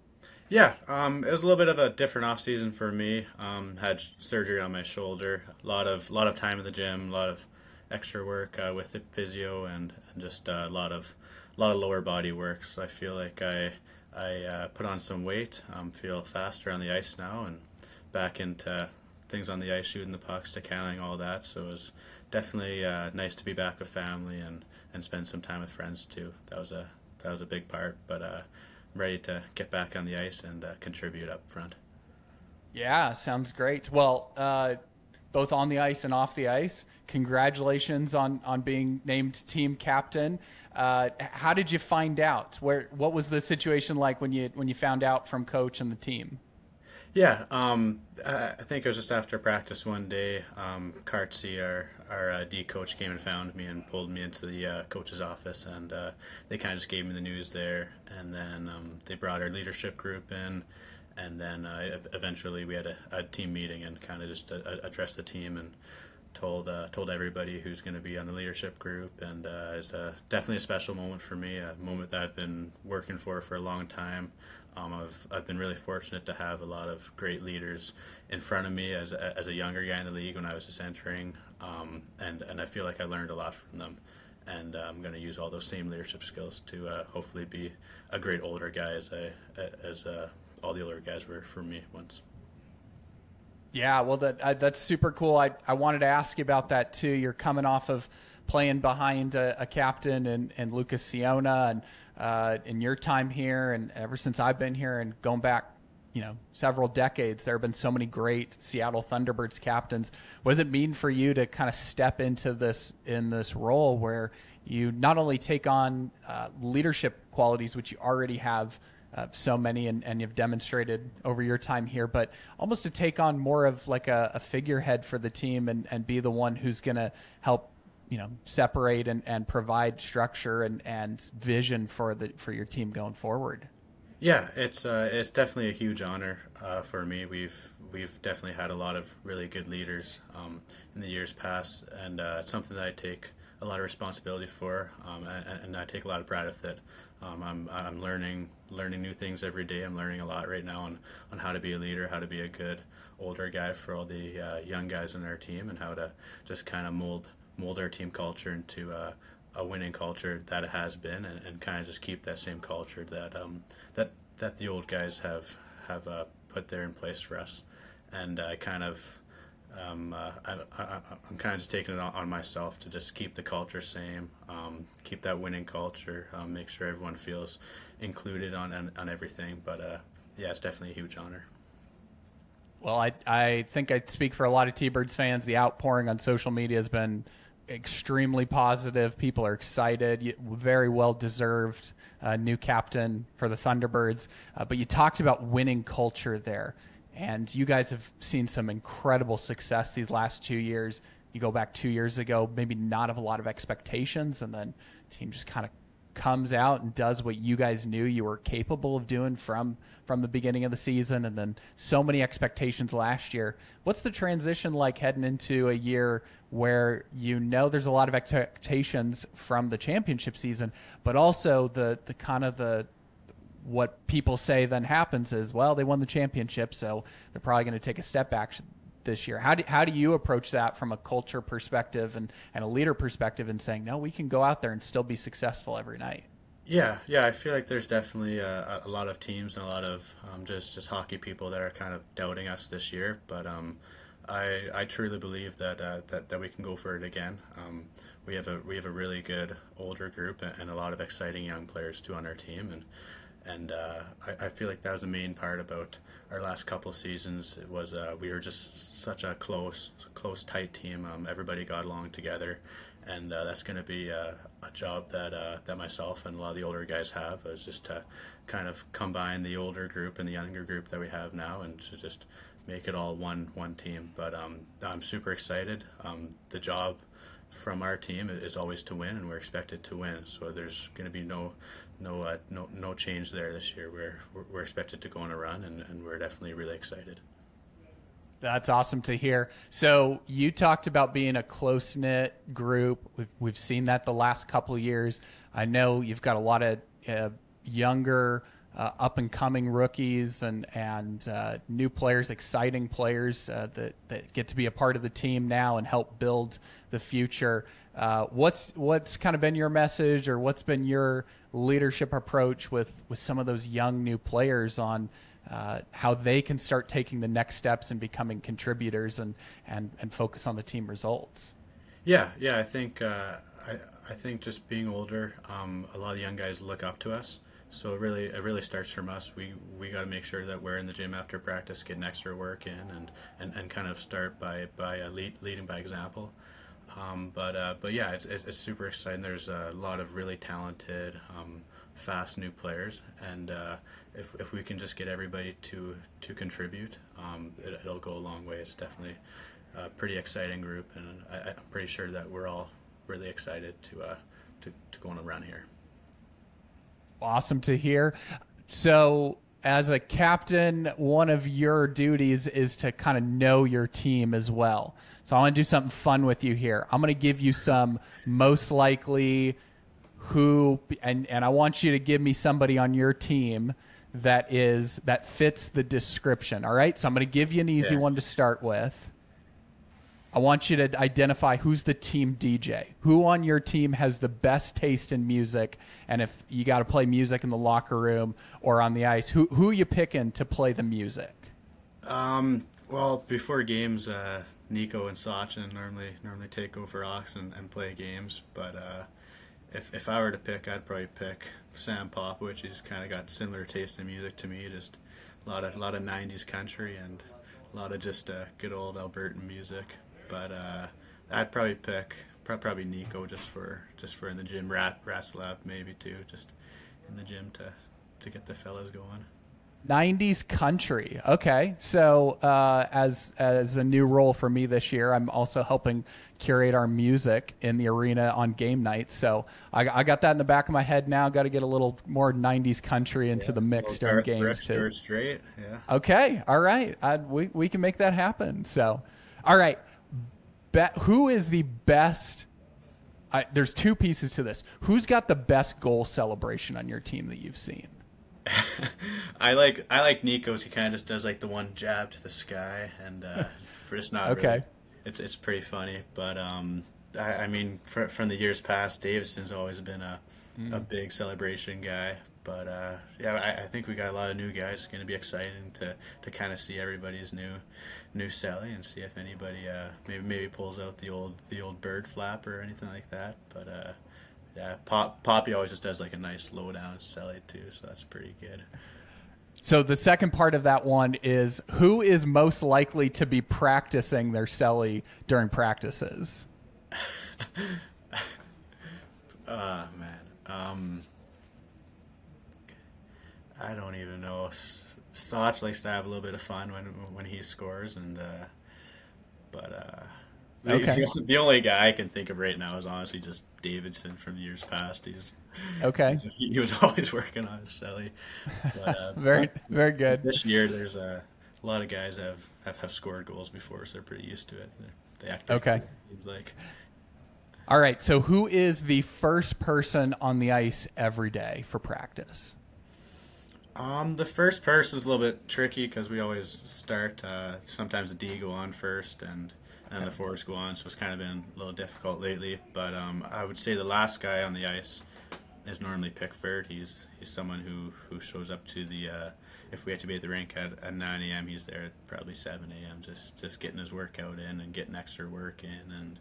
Yeah, um, it was a little bit of a different off season for me. Um, had surgery on my shoulder, a lot of lot of time in the gym, a lot of extra work uh, with the physio, and, and just uh, a lot of a lot of lower body work. So I feel like I I uh, put on some weight, um, feel faster on the ice now, and back into things on the ice, shooting the pucks, decaling, all that. So it was definitely uh, nice to be back with family and, and spend some time with friends too. That was a that was a big part, but uh, ready to get back on the ice and uh, contribute up front. Yeah, sounds great. Well, uh, both on the ice and off the ice, congratulations on on being named team captain. Uh, how did you find out? Where what was the situation like when you when you found out from coach and the team? Yeah, um, I think it was just after practice one day. Um, our our uh, D coach, came and found me and pulled me into the uh, coach's office, and uh, they kind of just gave me the news there. And then um, they brought our leadership group in, and then uh, eventually we had a, a, team meeting and kind of just uh, addressed the team and told uh, told everybody who's going to be on the leadership group. And it's definitely a special moment for me, a moment that I've been working for for a long time. Um, I've, I've been really fortunate to have a lot of great leaders in front of me as as a younger guy in the league when I was just entering, um, and and I feel like I learned a lot from them, and uh, I'm going to use all those same leadership skills to uh, hopefully be a great older guy as I as uh, all the older guys were for me once. Yeah, well, that uh, that's super cool. I I wanted to ask you about that too. You're coming off of playing behind a, a captain and, and Lucas Ciona and uh, in your time here and ever since I've been here and going back, you know, several decades, there have been so many great Seattle Thunderbirds captains. What does it mean for you to kind of step into this in this role where you not only take on uh, leadership qualities which you already have uh, so many, and, and you've demonstrated over your time here. But almost to take on more of like a, a figurehead for the team and, and be the one who's going to help you know separate and, and provide structure and, and vision for the for your team going forward. Yeah, it's uh, it's definitely a huge honor uh, for me. We've we've definitely had a lot of really good leaders um, in the years past, and uh, it's something that I take a lot of responsibility for, um, and, and, I take a lot of pride with it. Um, I'm I'm learning learning new things every day. I'm learning a lot right now on, on how to be a leader, how to be a good older guy for all the uh, young guys on our team, and how to just kind of mold mold our team culture into uh, a winning culture that it has been, and, and kind of just keep that same culture that um, that that the old guys have have uh, put there in place for us. And I kind of um, uh, I, am kind of just taking it on, myself to just keep the culture same, um, keep that winning culture, um, make sure everyone feels included on on, on everything. But uh, yeah, it's definitely a huge honor. Well, I I think I speak for a lot of T-Birds fans. The outpouring on social media has been extremely positive. People are excited. Very well deserved uh, new captain for the Thunderbirds. Uh, but you talked about winning culture there, and you guys have seen some incredible success these last two years. You go back two years ago, maybe not of a lot of expectations, and then team just kind of comes out and does what you guys knew you were capable of doing from from the beginning of the season and then so many expectations last year. What's the transition like heading into a year where you know there's a lot of expectations from the championship season but also the the kind of the what people say then happens is well they won the championship so they're probably going to take a step back this year. How do, how do you approach that from a culture perspective and, and a leader perspective and saying, no, we can go out there and still be successful every night? Yeah, yeah, I feel like there's definitely a, a lot of teams and a lot of um, just just hockey people that are kind of doubting us this year. But um, I I truly believe that uh, that that we can go for it again. Um, we have a we have a really good older group and a lot of exciting young players too on our team, and and uh, I, I, feel like that was the main part about our last couple seasons. It was uh, we were just such a close, close, tight team. Um, everybody got along together, and uh, that's going to be a, a, job that uh, that myself and a lot of the older guys have is just to kind of combine the older group and the younger group that we have now, and to just make it all one one team. But um, I'm super excited. Um, the job from our team is always to win, and we're expected to win. So there's going to be no no uh, no no change there this year. We're we're expected to go on a run, and, and we're definitely really excited. That's awesome to hear. So you talked about being a close knit group. We've we've seen that the last couple years. I know you've got a lot of uh, younger uh, up and coming rookies and and uh, new players, exciting players uh, that that get to be a part of the team now and help build the future. Uh, what's what's kind of been your message, or what's been your leadership approach with with some of those young new players on uh, how they can start taking the next steps and becoming contributors and and and focus on the team results? Yeah, yeah, I think uh, I I think just being older, um, a lot of the young guys look up to us so it really it really starts from us. We we got to make sure that we're in the gym after practice, getting extra work in, and, and, and kind of start by by lead, leading by example. Um, but uh, but yeah, it's, it's, it's, super exciting. There's a lot of really talented, um, fast new players, and uh, if, if we can just get everybody to to contribute, um, it, will go a long way. It's definitely a pretty exciting group, and I, am pretty sure that we're all really excited to uh, to, to go on a run here awesome to hear. So, as a captain, one of your duties is to kind of know your team as well. So, I want to do something fun with you here. I'm going to give you some most likely who, and, and I want you to give me somebody on your team that is that fits the description. All right. So, I'm going to give you an easy yeah. one to start with. I want you to identify who's the team DJ. Who on your team has the best taste in music? And if you got to play music in the locker room or on the ice, who who you picking to play the music? Um, well, before games, uh, Nico and Sachin normally normally take over Ox and, and play games. But uh, if if I were to pick, I'd probably pick Sam Popovich. He's kind of got similar taste in music to me. Just a lot of a lot of '90s country and a lot of just uh, good old Albertan music. But uh, I'd probably pick probably Nico just for just for in the gym. Rat Ratzlaff maybe too, just in the gym to to get the fellas going. 90s country. Okay, so uh, as as a new role for me this year, I'm also helping curate our music in the arena on game nights. So I, I got that in the back of my head now. Got to get a little more 90s country into yeah, the mix during games too. Straight, yeah. Okay, all right, I, we we can make that happen. So, all right, Be- who is the best? I, there's two pieces to this. Who's got the best goal celebration on your team that you've seen? [laughs] I like I like Nico's. He kind of just does like the one jab to the sky, and uh, [laughs] just not okay. Really, it's it's pretty funny, but um, I, I mean, for, from the years past, Davidson's always been a mm. a big celebration guy. But uh, yeah, I, I, think we got a lot of new guys. It's going to be exciting to, to kind of see everybody's new new celly and see if anybody uh, maybe maybe pulls out the old the old bird flap or anything like that. But uh, yeah, Pop, Poppy always just does like a nice low down celly too, so that's pretty good. So the second part of that one is who is most likely to be practicing their celly during practices? [laughs] Ah uh, man, um, I don't even know. Soch likes to have a little bit of fun when when he scores, and uh, but uh, [laughs] Okay. The, the, only guy I can think of right now is honestly just Davidson from years past. He's okay. He, he was [laughs] always working on his celly. But, uh, [laughs] very very good. This year, there's a, a lot of guys have, have have scored goals before, so they're pretty used to it. They're, they act okay. Seems like. All right. So, who is the first person on the ice every day for practice? Um, the first person is a little bit tricky because we always start. Uh, sometimes the D go on first, and and the forwards go on, so it's kind of been a little difficult lately. But um, I would say the last guy on the ice is normally Pickford. He's he's someone who, who shows up to the uh, if we have to be at the rink at, at 9 a.m. He's there at probably 7 a.m. just just getting his workout in and getting extra work in. And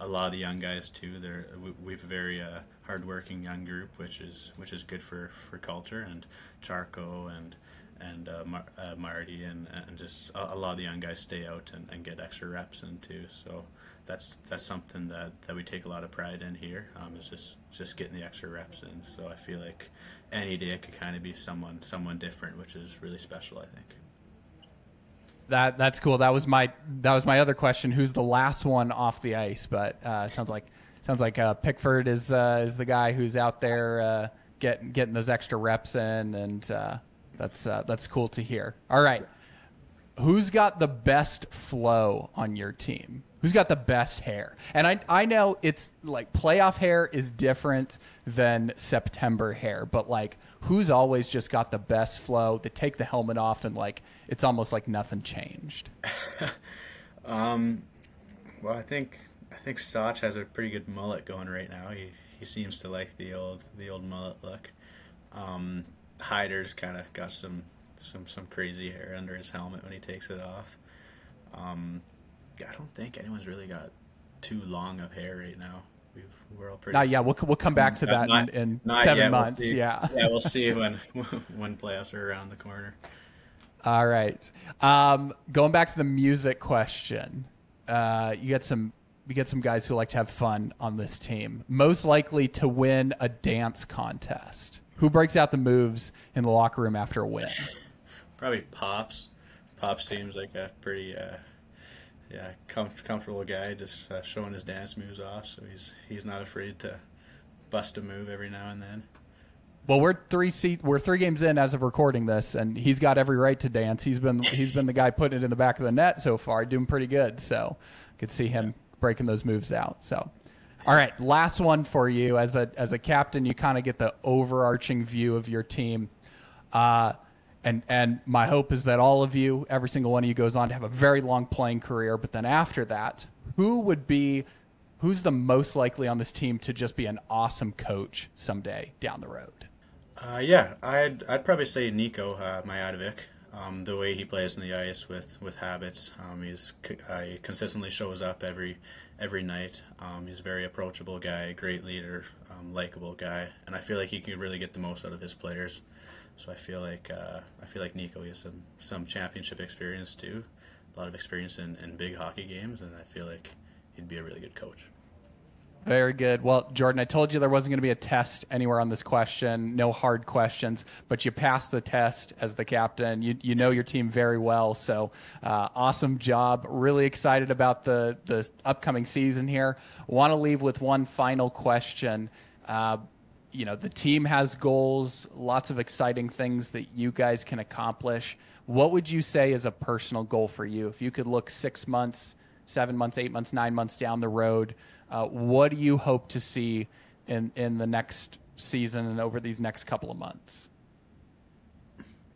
a lot of the young guys too. They're we, have a very uh, hardworking young group, which is which is good for, for culture. And Charco and and uh, Mar- uh, Marty and, and just a, a, lot of the young guys stay out and, and get extra reps in too. So that's that's something that, that we take a lot of pride in here. Um, is just just getting the extra reps in. So I feel like any day it could kind of be someone someone different, which is really special. I think. That that's cool. That was my that was my other question. Who's the last one off the ice? But uh, sounds like sounds like uh, Pickford is uh, is the guy who's out there uh, getting getting those extra reps in and uh, that's uh, that's cool to hear. All right, who's got the best flow on your team? Who's got the best hair? And I I know it's like playoff hair is different than September hair, but like who's always just got the best flow? They take the helmet off and like it's almost like nothing changed. [laughs] um, well, I think I think Soch has a pretty good mullet going right now. He he seems to like the old the old mullet look. Um, Hyder's kind of got some some some crazy hair under his helmet when he takes it off. Um, I don't think anyone's really got too long of hair right now. We've, we're all pretty. Not yeah, we'll we'll come back to that not, in, in seven yet. months. We'll yeah, [laughs] yeah, we'll see when [laughs] [laughs] when playoffs are around the corner. All right, um, going back to the music question, uh, you get some you get some guys who like to have fun on this team. Most likely to win a dance contest. Who breaks out the moves in the locker room after a win? Probably Pops. Pops seems like a pretty, uh, yeah, com- comfortable guy, just uh, showing his dance moves off. So he's he's not afraid to bust a move every now and then. Well, we're three seat we're three games in as of recording this, and he's got every right to dance. He's been he's been the guy putting it in the back of the net so far, doing pretty good. So, could see him breaking those moves out. So, all right, last one for you. As a as a captain, you kind of get the overarching view of your team. Uh, and and my hope is that all of you, every single one of you, goes on to have a very long playing career. But then after that, who would be, who's the most likely on this team to just be an awesome coach someday down the road? Uh, yeah, I'd I'd probably say Nico uh, Myatovic. Um, the way he plays in the ice with with habits, um, he's uh, he consistently shows up every every night. Um, he's a very approachable guy, great leader, um, likable guy, and I feel like he can really get the most out of his players. So I feel like uh, I feel like Nico has some some championship experience too, a lot of experience in, in big hockey games, and I feel like he'd be a really good coach. Very good. Well, Jordan, I told you there wasn't going to be a test anywhere on this question, no hard questions, but you passed the test as the captain. You, you know your team very well, so uh, awesome job. Really excited about the, the upcoming season here. Want to leave with one final question. Uh, you know, the team has goals, lots of exciting things that you guys can accomplish. What would you say is a personal goal for you? If you could look six months, seven months, eight months, nine months down the road, uh, what do you hope to see in, in the next season and over these next couple of months?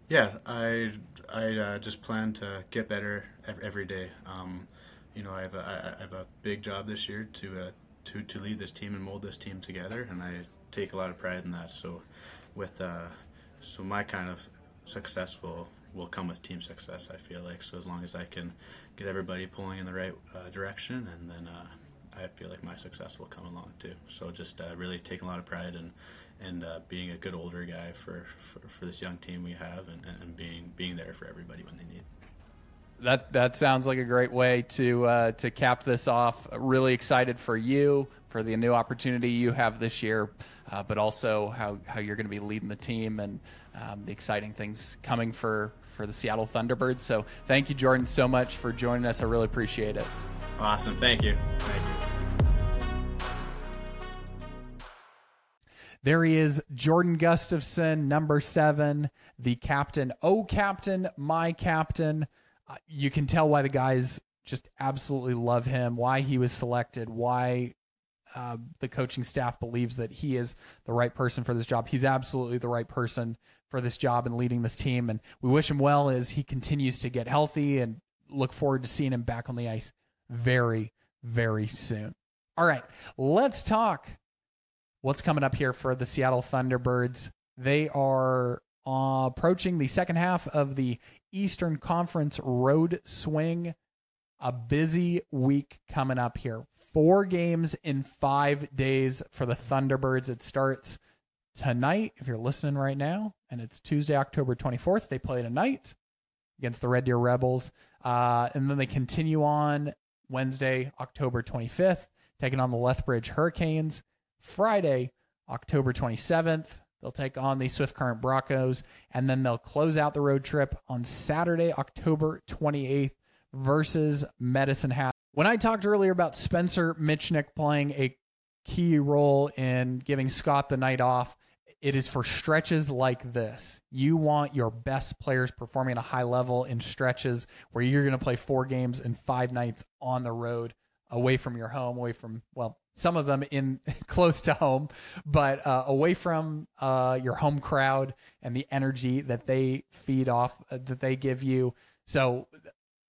Yeah, I I uh, just plan to get better every day. Um, you know, I have a, I have a big job this year to uh, to to lead this team and mold this team together, and I take a lot of pride in that. So, with uh, so my kind of success will will come with team success. I feel like so as long as I can get everybody pulling in the right uh, direction, and then uh, I feel like my success will come along too. So just uh, really taking a lot of pride in and uh, being a good older guy for, for, for, this young team we have, and, and being being there for everybody when they need. That that sounds like a great way to uh, to cap this off. Really excited for you for the new opportunity you have this year, uh, but also how, how you're going to be leading the team and um, the exciting things coming for for the Seattle Thunderbirds. So thank you, Jordan, so much for joining us. I really appreciate it. Awesome. Thank you. Thank you. There he is, Jordan Gustafson, number seven, the captain. Oh, captain, my captain you can tell why the guys just absolutely love him, why he was selected, why uh, the coaching staff believes that he is the right person for this job. He's absolutely the right person for this job and leading this team. And we wish him well as he continues to get healthy and look forward to seeing him back on the ice very, very soon. All right, let's talk what's coming up here for the Seattle Thunderbirds. They are uh, approaching the second half of the Eastern Conference road swing. A busy week coming up here. Four games in five days for the Thunderbirds. It starts tonight, if you're listening right now, and it's Tuesday, October 24th. They play tonight against the Red Deer Rebels. Uh, and then they continue on Wednesday, October 25th, taking on the Lethbridge Hurricanes. Friday, October 27th, They'll take on the Swift Current Broncos, and then they'll close out the road trip on Saturday, October 28th versus Medicine Hat. When I talked earlier about Spencer Mitchnick playing a key role in giving Scott the night off, it is for stretches like this. You want your best players performing at a high level in stretches where you're going to play four games and five nights on the road away from your home, away from, well, some of them in [laughs] close to home, but uh, away from uh, your home crowd and the energy that they feed off, uh, that they give you. So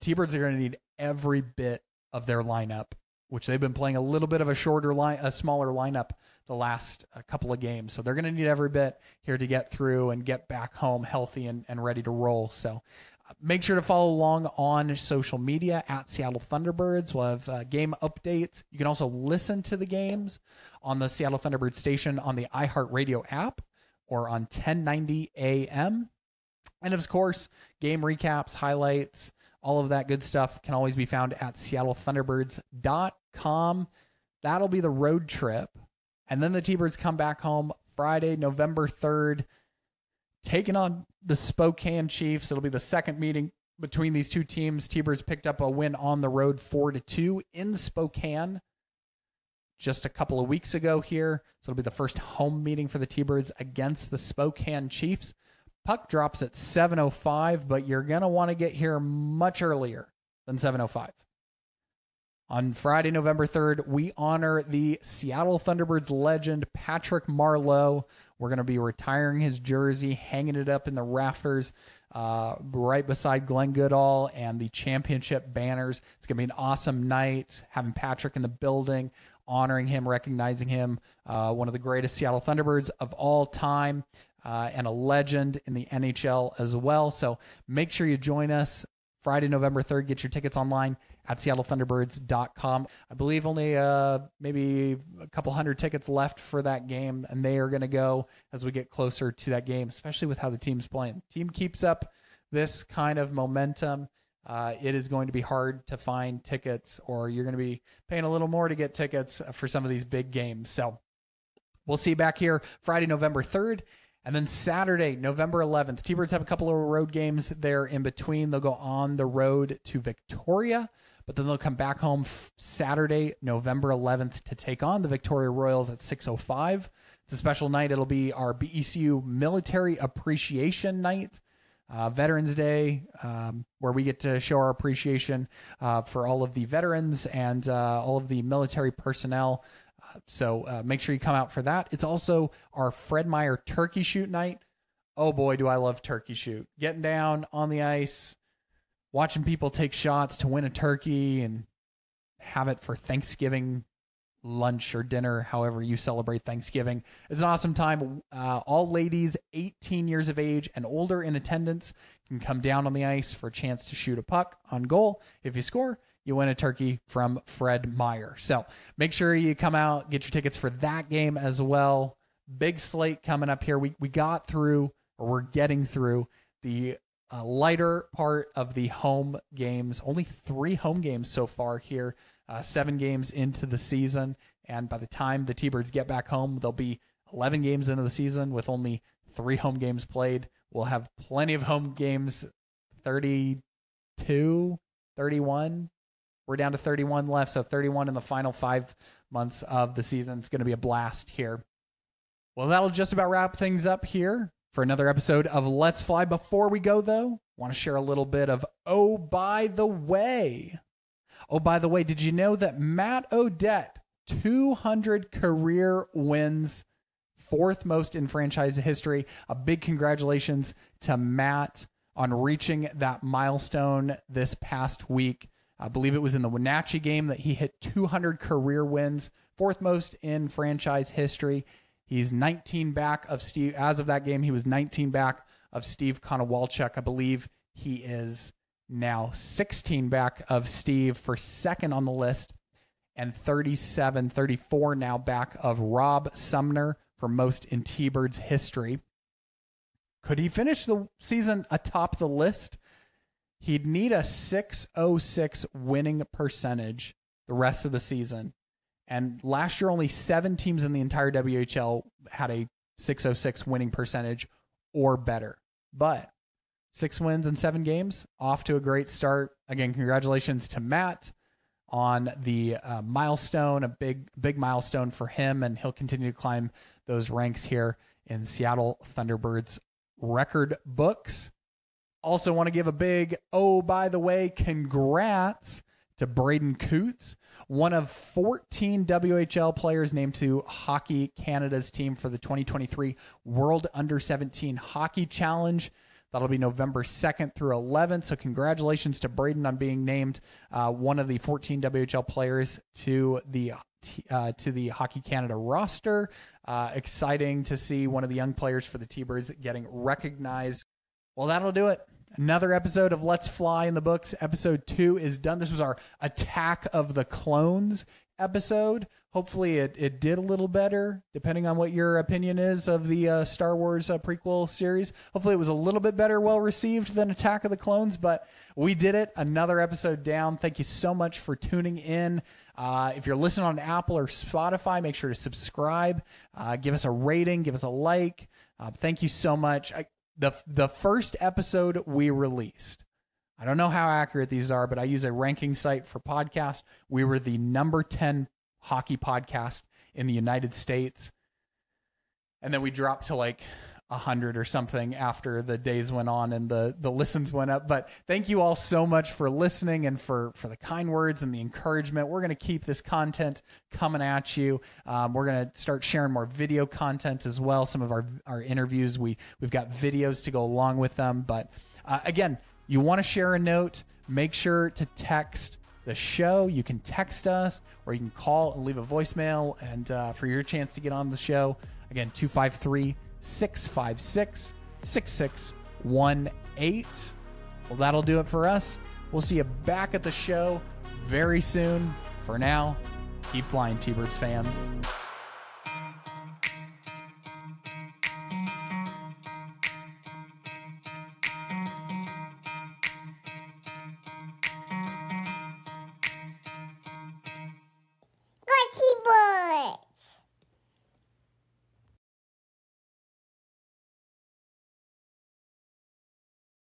T-Birds are going to need every bit of their lineup, which they've been playing a little bit of a shorter line, a smaller lineup the last uh, couple of games. So they're going to need every bit here to get through and get back home healthy and, and ready to roll. So Make sure to follow along on social media at Seattle Thunderbirds. We'll have uh, game updates. You can also listen to the games on the Seattle Thunderbird station on the iHeartRadio app or on 1090 AM. And of course, game recaps, highlights, all of that good stuff can always be found at seattlethunderbirds.com. That'll be the road trip. And then the T Birds come back home Friday, November 3rd taking on the Spokane Chiefs. It'll be the second meeting between these two teams. T-Birds picked up a win on the road 4 to 2 in Spokane just a couple of weeks ago here. So it'll be the first home meeting for the T-Birds against the Spokane Chiefs. Puck drops at 7:05, but you're to want to get here much earlier than 7:05. On Friday, November 3rd, we honor the Seattle Thunderbirds legend Patrick Marleau we're going to be retiring his jersey, hanging it up in the rafters uh, right beside Glenn Goodall and the championship banners. It's going to be an awesome night having Patrick in the building, honoring him, recognizing him, uh, one of the greatest Seattle Thunderbirds of all time. Uh, and a legend in the NHL as well. So make sure you join us Friday, November 3rd. Get your tickets online at seattlethunderbirds.com. I believe only uh, maybe a couple hundred tickets left for that game, and they are going to go as we get closer to that game, especially with how the team's playing. team keeps up this kind of momentum. uh, it is going to be hard to find tickets, or you're going to be paying a little more to get tickets for some of these big games. So we'll see you back here Friday, November 3rd. And then Saturday, November 11th, T Birds have a couple of road games there in between. They'll go on the road to Victoria, but then they'll come back home Saturday, November 11th to take on the Victoria Royals at 605. It's a special night. It'll be our BECU Military Appreciation Night uh, Veterans Day, um, where we get to show our appreciation uh, for all of the veterans and uh, all of the military personnel. So uh, make sure you come out for that. It's also our Fred Meyer Turkey Shoot Night. Oh boy, do I love turkey shoot! Getting down on the ice, watching people take shots to win a turkey and have it for Thanksgiving lunch or dinner, however you celebrate Thanksgiving. It's an awesome time. Uh, all ladies 18 years of age and older in attendance can come down on the ice for a chance to shoot a puck on goal. If you score, you win a turkey from Fred Meyer. So make sure you come out, get your tickets for that game as well. Big slate coming up here. We, we got through, or we're getting through the uh, lighter part of the home games. Only three home games so far here uh, seven games into the season. And by the time the T Birds get back home, they'll be 11 games into the season with only three home games played. We'll have plenty of home games 32, 31. We're down to 31 left. So 31 in the final five months of the season. It's going to be a blast here. Well, that'll just about wrap things up here for another episode of Let's Fly. Before we go, though, want to share a little bit of Oh, by the way. Oh, by the way, did you know that Matt O'Dette, 200 career wins, fourth most in franchise history? A big congratulations to Matt on reaching that milestone this past week. I believe it was in the Wenatchee game that he hit 200 career wins, fourth most in franchise history. He's 19 back of Steve. As of that game, he was 19 back of Steve Konowalchuk. I believe he is now 16 back of Steve for second on the list, and 37, 34 now back of Rob Sumner for most in T Birds history. Could he finish the season atop the list? He'd need a 606 winning percentage the rest of the season. And last year, only seven teams in the entire WHL had a 606 winning percentage or better. But six wins in seven games, off to a great start. Again, congratulations to Matt on the uh, milestone, a big, big milestone for him, and he'll continue to climb those ranks here in Seattle Thunderbirds record books. Also, want to give a big, oh, by the way, congrats to Braeden Cootes, one of 14 WHL players named to Hockey Canada's team for the 2023 World Under 17 Hockey Challenge. That'll be November 2nd through 11th. So, congratulations to Braeden on being named uh, one of the 14 WHL players to the uh, to the Hockey Canada roster. Uh, exciting to see one of the young players for the T-Birds getting recognized. Well, that'll do it. Another episode of Let's Fly in the books. Episode two is done. This was our Attack of the Clones episode. Hopefully, it, it did a little better, depending on what your opinion is of the uh, Star Wars uh, prequel series. Hopefully, it was a little bit better, well received than Attack of the Clones, but we did it. Another episode down. Thank you so much for tuning in. Uh, if you're listening on Apple or Spotify, make sure to subscribe, uh, give us a rating, give us a like. Uh, thank you so much. I, the the first episode we released. I don't know how accurate these are, but I use a ranking site for podcasts. We were the number 10 hockey podcast in the United States. And then we dropped to like a hundred or something after the days went on and the the listens went up. But thank you all so much for listening and for for the kind words and the encouragement. We're gonna keep this content coming at you. Um, we're gonna start sharing more video content as well. Some of our our interviews we we've got videos to go along with them. But uh, again, you want to share a note, make sure to text the show. You can text us or you can call and leave a voicemail. And uh, for your chance to get on the show, again, 253 656 6618. Well, that'll do it for us. We'll see you back at the show very soon. For now, keep flying, T Birds fans.